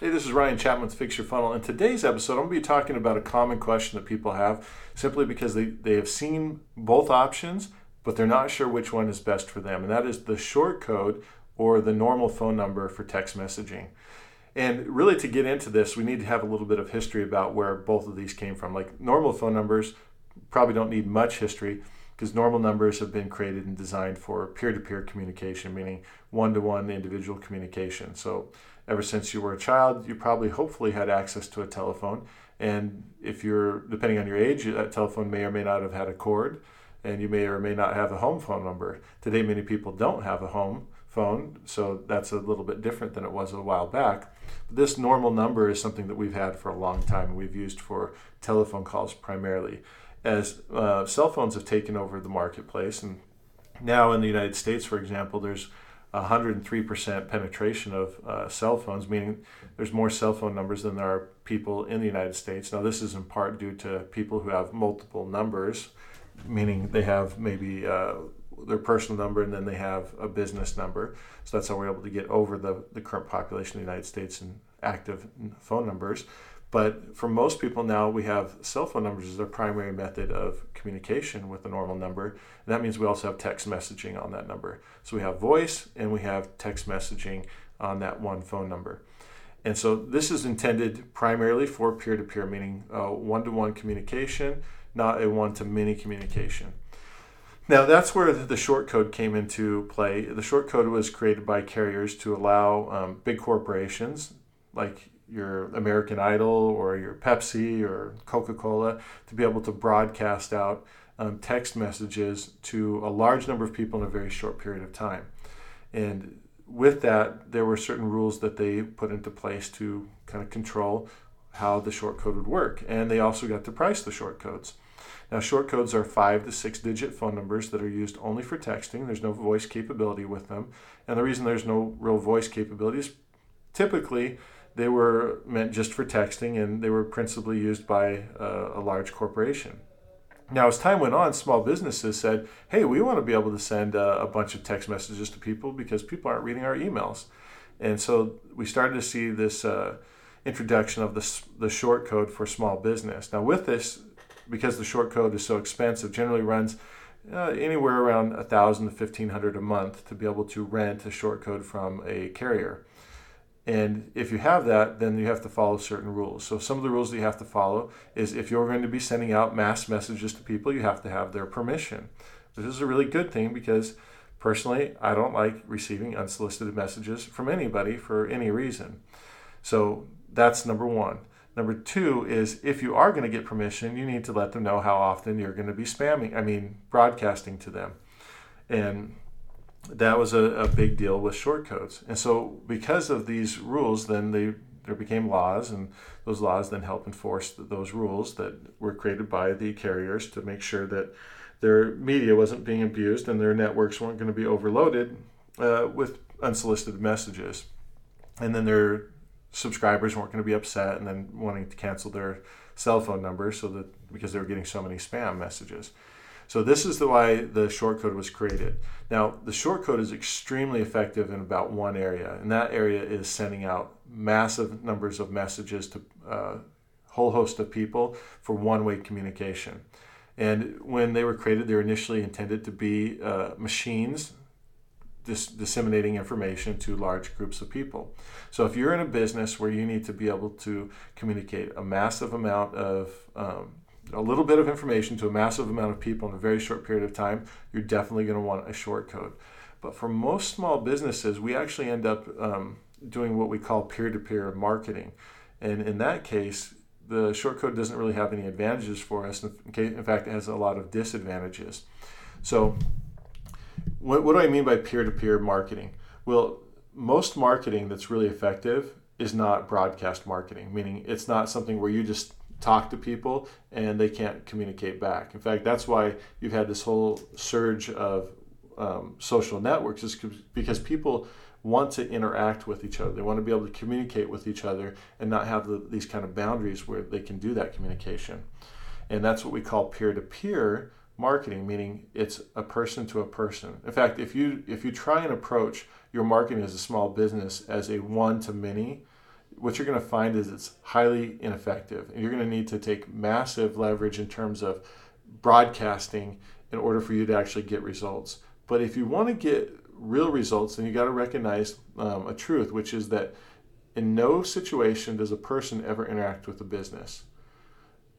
Hey, this is Ryan Chapman with Fix Your Funnel. In today's episode, I'm going to be talking about a common question that people have simply because they, they have seen both options, but they're not sure which one is best for them. And that is the short code or the normal phone number for text messaging. And really, to get into this, we need to have a little bit of history about where both of these came from. Like normal phone numbers probably don't need much history because normal numbers have been created and designed for peer to peer communication, meaning one to one individual communication. So, ever since you were a child, you probably hopefully had access to a telephone. And if you're, depending on your age, that telephone may or may not have had a cord, and you may or may not have a home phone number. Today, many people don't have a home phone, so that's a little bit different than it was a while back. But this normal number is something that we've had for a long time, and we've used for telephone calls primarily as uh, cell phones have taken over the marketplace, and now in the United States, for example, there's 103% penetration of uh, cell phones, meaning there's more cell phone numbers than there are people in the United States. Now, this is in part due to people who have multiple numbers, meaning they have maybe uh, their personal number and then they have a business number. So that's how we're able to get over the, the current population of the United States in active phone numbers. But for most people now, we have cell phone numbers as their primary method of communication with a normal number. And that means we also have text messaging on that number. So we have voice and we have text messaging on that one phone number. And so this is intended primarily for peer to peer, meaning one to one communication, not a one to many communication. Now that's where the short code came into play. The short code was created by carriers to allow um, big corporations like your American Idol or your Pepsi or Coca Cola to be able to broadcast out um, text messages to a large number of people in a very short period of time. And with that, there were certain rules that they put into place to kind of control how the short code would work. And they also got to price the short codes. Now, short codes are five to six digit phone numbers that are used only for texting. There's no voice capability with them. And the reason there's no real voice capability is typically they were meant just for texting and they were principally used by uh, a large corporation. Now, as time went on, small businesses said, hey, we want to be able to send uh, a bunch of text messages to people because people aren't reading our emails. And so we started to see this uh, introduction of the, the short code for small business. Now, with this, because the short code is so expensive, generally runs uh, anywhere around 1000 to 1500 a month to be able to rent a short code from a carrier. And if you have that, then you have to follow certain rules. So some of the rules that you have to follow is if you're going to be sending out mass messages to people, you have to have their permission. This is a really good thing because personally, I don't like receiving unsolicited messages from anybody for any reason. So that's number one. Number two is if you are going to get permission, you need to let them know how often you're going to be spamming, I mean, broadcasting to them. And that was a, a big deal with short codes. And so, because of these rules, then they there became laws, and those laws then help enforce those rules that were created by the carriers to make sure that their media wasn't being abused and their networks weren't going to be overloaded uh, with unsolicited messages. And then their subscribers weren't going to be upset and then wanting to cancel their cell phone number so that because they were getting so many spam messages. So this is the why the short code was created. Now, the short code is extremely effective in about one area, and that area is sending out massive numbers of messages to a uh, whole host of people for one-way communication. And when they were created, they were initially intended to be uh, machines dis- disseminating information to large groups of people. So if you're in a business where you need to be able to communicate a massive amount of um, a little bit of information to a massive amount of people in a very short period of time, you're definitely going to want a short code. But for most small businesses, we actually end up um, doing what we call peer to peer marketing. And in that case, the short code doesn't really have any advantages for us. In fact, it has a lot of disadvantages. So, what, what do I mean by peer to peer marketing? Well, most marketing that's really effective is not broadcast marketing, meaning it's not something where you just talk to people and they can't communicate back. In fact, that's why you've had this whole surge of um, social networks, is because people want to interact with each other. They want to be able to communicate with each other and not have the, these kind of boundaries where they can do that communication. And that's what we call peer to peer marketing, meaning it's a person to a person. In fact, if you if you try and approach your marketing as a small business as a one to many, what you're going to find is it's highly ineffective. And you're going to need to take massive leverage in terms of broadcasting in order for you to actually get results. But if you want to get real results, then you got to recognize um, a truth, which is that in no situation does a person ever interact with a business.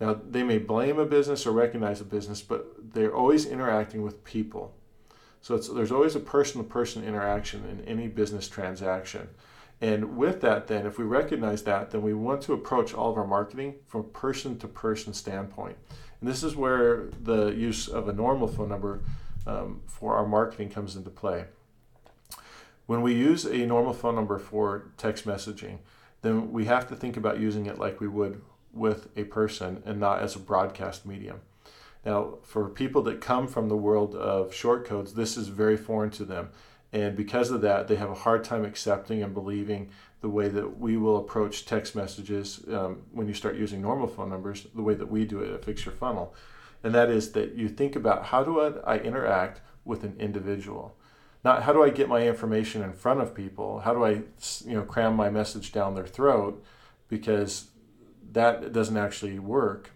Now, they may blame a business or recognize a business, but they're always interacting with people. So there's always a person to person interaction in any business transaction. And with that, then, if we recognize that, then we want to approach all of our marketing from person to person standpoint. And this is where the use of a normal phone number um, for our marketing comes into play. When we use a normal phone number for text messaging, then we have to think about using it like we would with a person and not as a broadcast medium. Now, for people that come from the world of short codes, this is very foreign to them. And because of that, they have a hard time accepting and believing the way that we will approach text messages um, when you start using normal phone numbers, the way that we do it at Fix Your Funnel. And that is that you think about how do I, I interact with an individual? Not how do I get my information in front of people? How do I you know, cram my message down their throat? Because that doesn't actually work.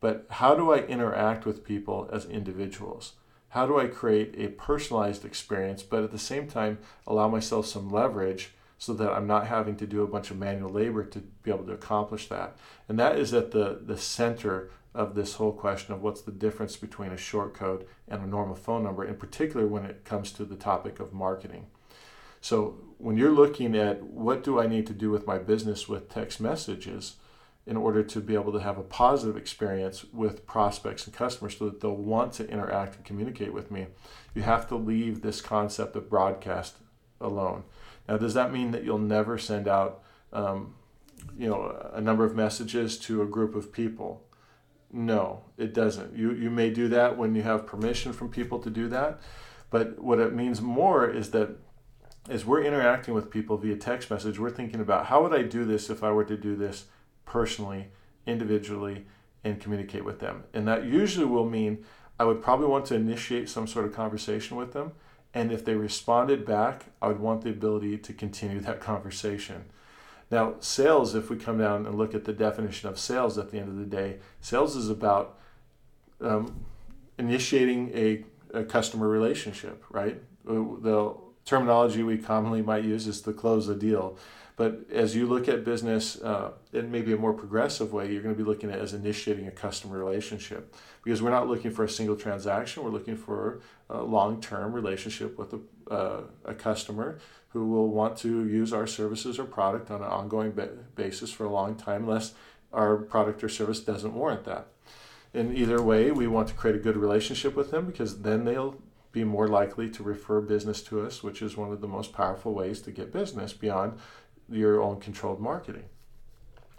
But how do I interact with people as individuals? How do I create a personalized experience, but at the same time allow myself some leverage so that I'm not having to do a bunch of manual labor to be able to accomplish that? And that is at the, the center of this whole question of what's the difference between a short code and a normal phone number, in particular when it comes to the topic of marketing. So, when you're looking at what do I need to do with my business with text messages, in order to be able to have a positive experience with prospects and customers so that they'll want to interact and communicate with me, you have to leave this concept of broadcast alone. Now, does that mean that you'll never send out, um, you know, a number of messages to a group of people? No, it doesn't. You, you may do that when you have permission from people to do that. But what it means more is that as we're interacting with people via text message, we're thinking about how would I do this if I were to do this personally, individually, and communicate with them. And that usually will mean I would probably want to initiate some sort of conversation with them. And if they responded back, I would want the ability to continue that conversation. Now, sales, if we come down and look at the definition of sales at the end of the day, sales is about um, initiating a, a customer relationship, right? The terminology we commonly might use is to close a deal. But as you look at business uh, in maybe a more progressive way, you're going to be looking at as initiating a customer relationship because we're not looking for a single transaction. We're looking for a long-term relationship with a, uh, a customer who will want to use our services or product on an ongoing ba- basis for a long time, unless our product or service doesn't warrant that. In either way, we want to create a good relationship with them because then they'll be more likely to refer business to us, which is one of the most powerful ways to get business beyond your own controlled marketing.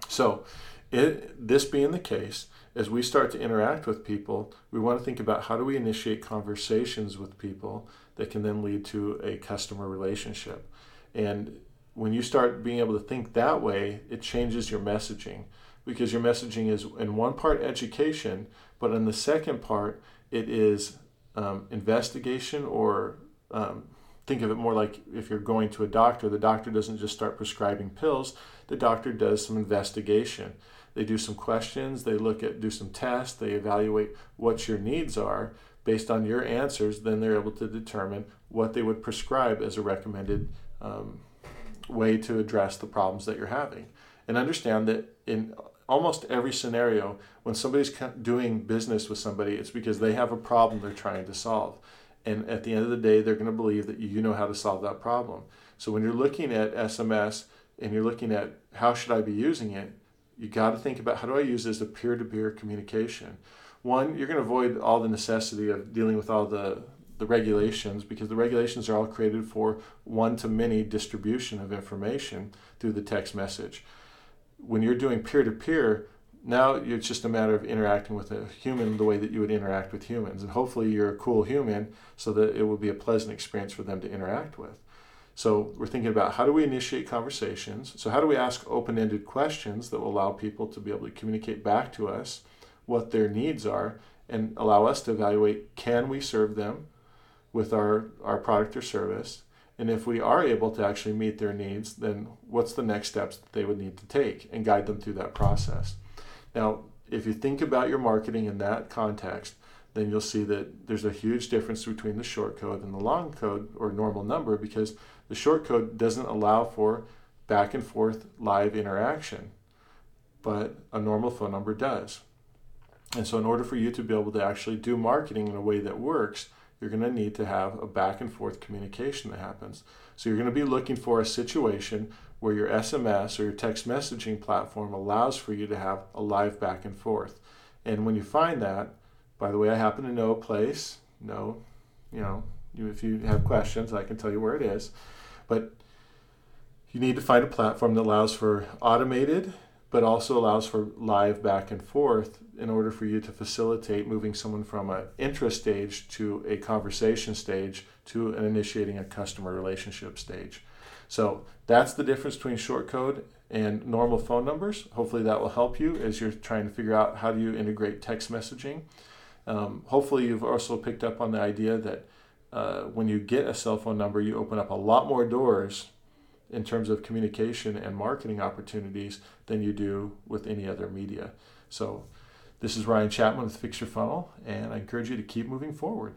So, it, this being the case, as we start to interact with people, we want to think about how do we initiate conversations with people that can then lead to a customer relationship. And when you start being able to think that way, it changes your messaging because your messaging is in one part education, but in the second part, it is um, investigation or um, think of it more like if you're going to a doctor, the doctor doesn't just start prescribing pills, the doctor does some investigation. They do some questions, they look at, do some tests, they evaluate what your needs are. Based on your answers, then they're able to determine what they would prescribe as a recommended um, way to address the problems that you're having. And understand that in almost every scenario, when somebody's doing business with somebody, it's because they have a problem they're trying to solve. And at the end of the day, they're going to believe that you know how to solve that problem. So when you're looking at SMS and you're looking at how should I be using it, you got to think about how do I use this as a peer-to-peer communication. One, you're going to avoid all the necessity of dealing with all the the regulations because the regulations are all created for one to many distribution of information through the text message. When you're doing peer to peer, now it's just a matter of interacting with a human the way that you would interact with humans. And hopefully you're a cool human so that it will be a pleasant experience for them to interact with. So we're thinking about how do we initiate conversations? So how do we ask open-ended questions that will allow people to be able to communicate back to us what their needs are and allow us to evaluate can we serve them with our, our product or service? And if we are able to actually meet their needs, then what's the next steps that they would need to take and guide them through that process? Now, if you think about your marketing in that context, then you'll see that there's a huge difference between the short code and the long code or normal number because the short code doesn't allow for back and forth live interaction, but a normal phone number does. And so, in order for you to be able to actually do marketing in a way that works, you're going to need to have a back and forth communication that happens. So, you're going to be looking for a situation where your SMS or your text messaging platform allows for you to have a live back and forth. And when you find that, by the way, I happen to know a place. No, you know, if you have questions, I can tell you where it is. But you need to find a platform that allows for automated but also allows for live back and forth in order for you to facilitate moving someone from an interest stage to a conversation stage to an initiating a customer relationship stage. So that's the difference between short code and normal phone numbers. Hopefully that will help you as you're trying to figure out how do you integrate text messaging. Um, hopefully you've also picked up on the idea that uh, when you get a cell phone number, you open up a lot more doors in terms of communication and marketing opportunities than you do with any other media. So, this is Ryan Chapman with Fix Your Funnel, and I encourage you to keep moving forward.